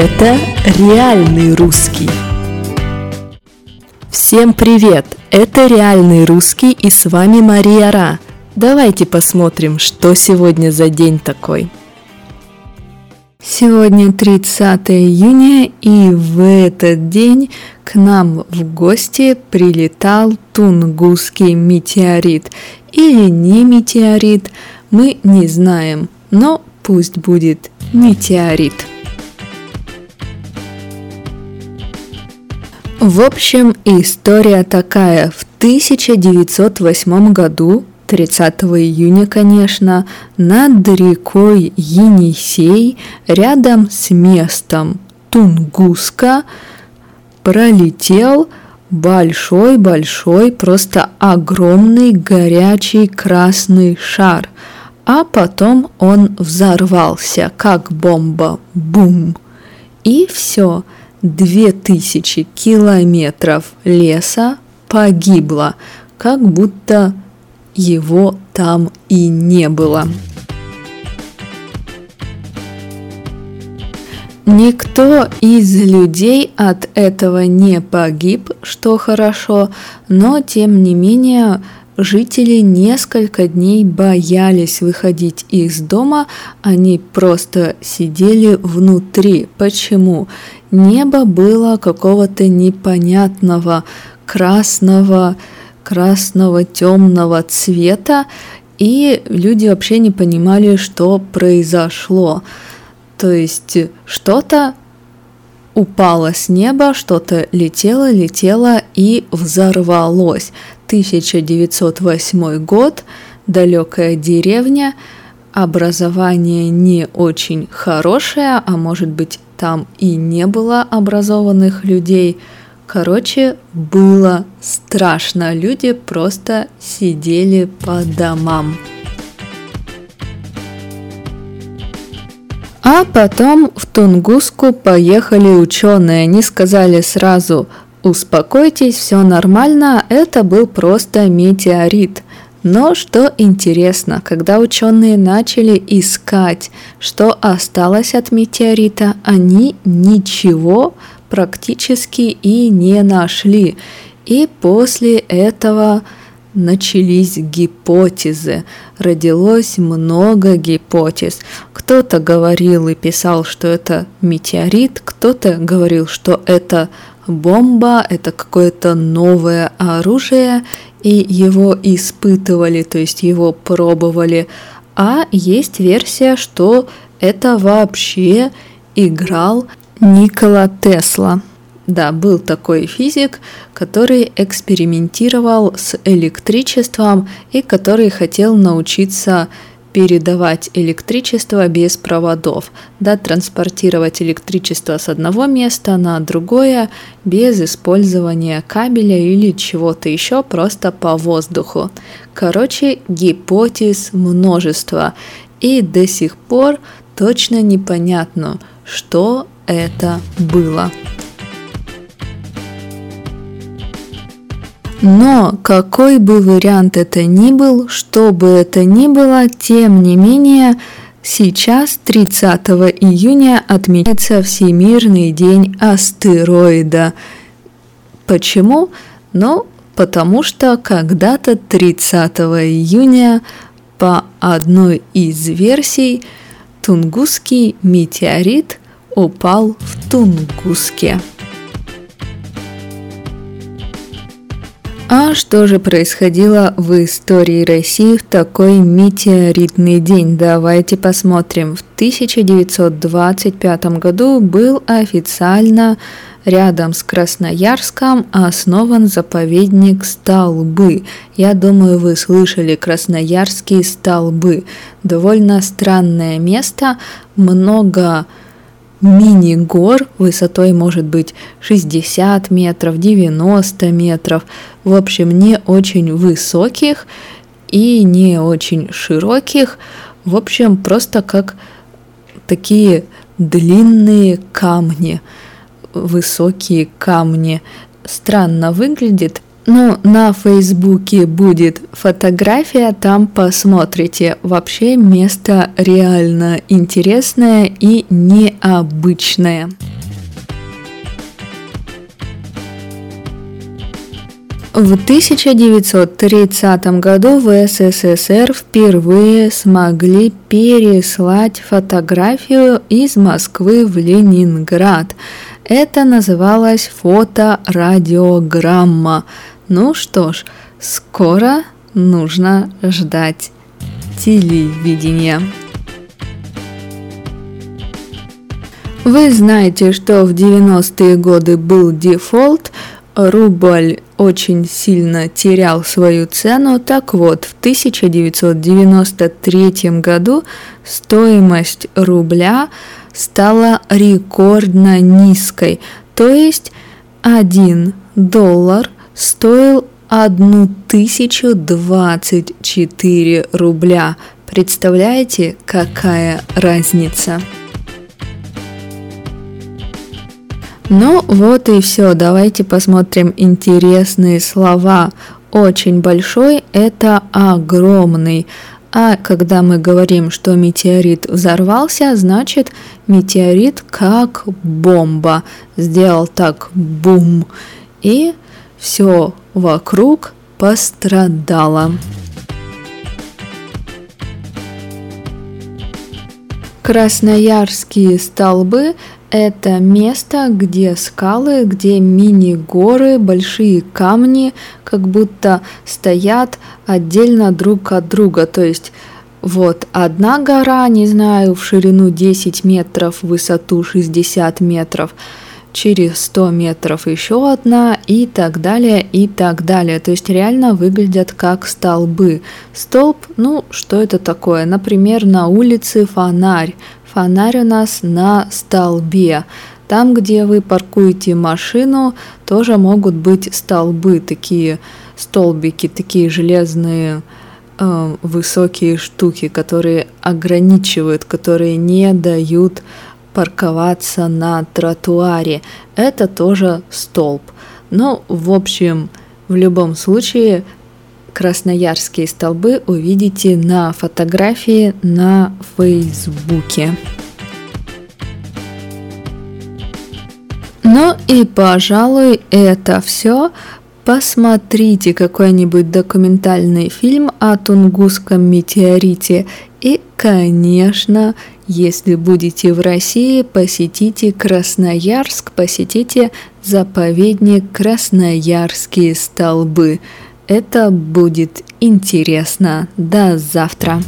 Это реальный русский. Всем привет! Это реальный русский и с вами Мария Ра. Давайте посмотрим, что сегодня за день такой. Сегодня 30 июня, и в этот день к нам в гости прилетал Тунгусский метеорит. Или не метеорит, мы не знаем, но пусть будет метеорит. В общем, история такая. В 1908 году 30 июня, конечно, над рекой Енисей, рядом с местом Тунгуска, пролетел большой-большой, просто огромный горячий красный шар, а потом он взорвался, как бомба, бум, и все, две тысячи километров леса погибло, как будто его там и не было. Никто из людей от этого не погиб, что хорошо, но тем не менее жители несколько дней боялись выходить из дома, они просто сидели внутри. Почему? Небо было какого-то непонятного красного, красного темного цвета, и люди вообще не понимали, что произошло. То есть что-то упало с неба, что-то летело, летело и взорвалось. 1908 год, далекая деревня, образование не очень хорошее, а может быть там и не было образованных людей – Короче, было страшно. Люди просто сидели по домам. А потом в Тунгуску поехали ученые. Они сказали сразу, успокойтесь, все нормально, это был просто метеорит. Но что интересно, когда ученые начали искать, что осталось от метеорита, они ничего практически и не нашли. И после этого начались гипотезы, родилось много гипотез. Кто-то говорил и писал, что это метеорит, кто-то говорил, что это бомба, это какое-то новое оружие, и его испытывали, то есть его пробовали. А есть версия, что это вообще играл Никола Тесла. Да, был такой физик, который экспериментировал с электричеством и который хотел научиться передавать электричество без проводов, да, транспортировать электричество с одного места на другое без использования кабеля или чего-то еще, просто по воздуху. Короче, гипотез множество, и до сих пор точно непонятно, что это было. Но какой бы вариант это ни был, что бы это ни было, тем не менее, сейчас 30 июня отмечается Всемирный день астероида. Почему? Ну, потому что когда-то 30 июня по одной из версий Тунгусский метеорит упал в Тунгуске. А что же происходило в истории России в такой метеоритный день? Давайте посмотрим. В 1925 году был официально рядом с Красноярском основан заповедник Столбы. Я думаю, вы слышали Красноярские столбы. Довольно странное место, много мини-гор высотой может быть 60 метров, 90 метров, в общем, не очень высоких и не очень широких, в общем, просто как такие длинные камни, высокие камни. Странно выглядит, Ну, на Фейсбуке будет фотография, там посмотрите. Вообще место реально интересное и необычное. В 1930 году в СССР впервые смогли переслать фотографию из Москвы в Ленинград. Это называлось фоторадиограмма. Ну что ж, скоро нужно ждать телевидения. Вы знаете, что в 90-е годы был дефолт, рубль очень сильно терял свою цену. Так вот, в 1993 году стоимость рубля стала рекордно низкой, то есть 1 доллар стоил 1024 рубля. Представляете, какая разница? Ну вот и все, давайте посмотрим интересные слова. Очень большой – это огромный. А когда мы говорим, что метеорит взорвался, значит метеорит как бомба. Сделал так бум. И все вокруг пострадало. Красноярские столбы – это место, где скалы, где мини-горы, большие камни, как будто стоят отдельно друг от друга. То есть вот одна гора, не знаю, в ширину 10 метров, в высоту 60 метров – через 100 метров еще одна и так далее, и так далее. То есть реально выглядят как столбы. Столб, ну, что это такое? Например, на улице фонарь. Фонарь у нас на столбе. Там, где вы паркуете машину, тоже могут быть столбы, такие столбики, такие железные э, высокие штуки, которые ограничивают, которые не дают парковаться на тротуаре. Это тоже столб. Но, ну, в общем, в любом случае, красноярские столбы увидите на фотографии на Фейсбуке. Ну и, пожалуй, это все. Посмотрите какой-нибудь документальный фильм о Тунгусском метеорите. И, конечно, если будете в России, посетите Красноярск, посетите заповедник Красноярские столбы. Это будет интересно. До завтра.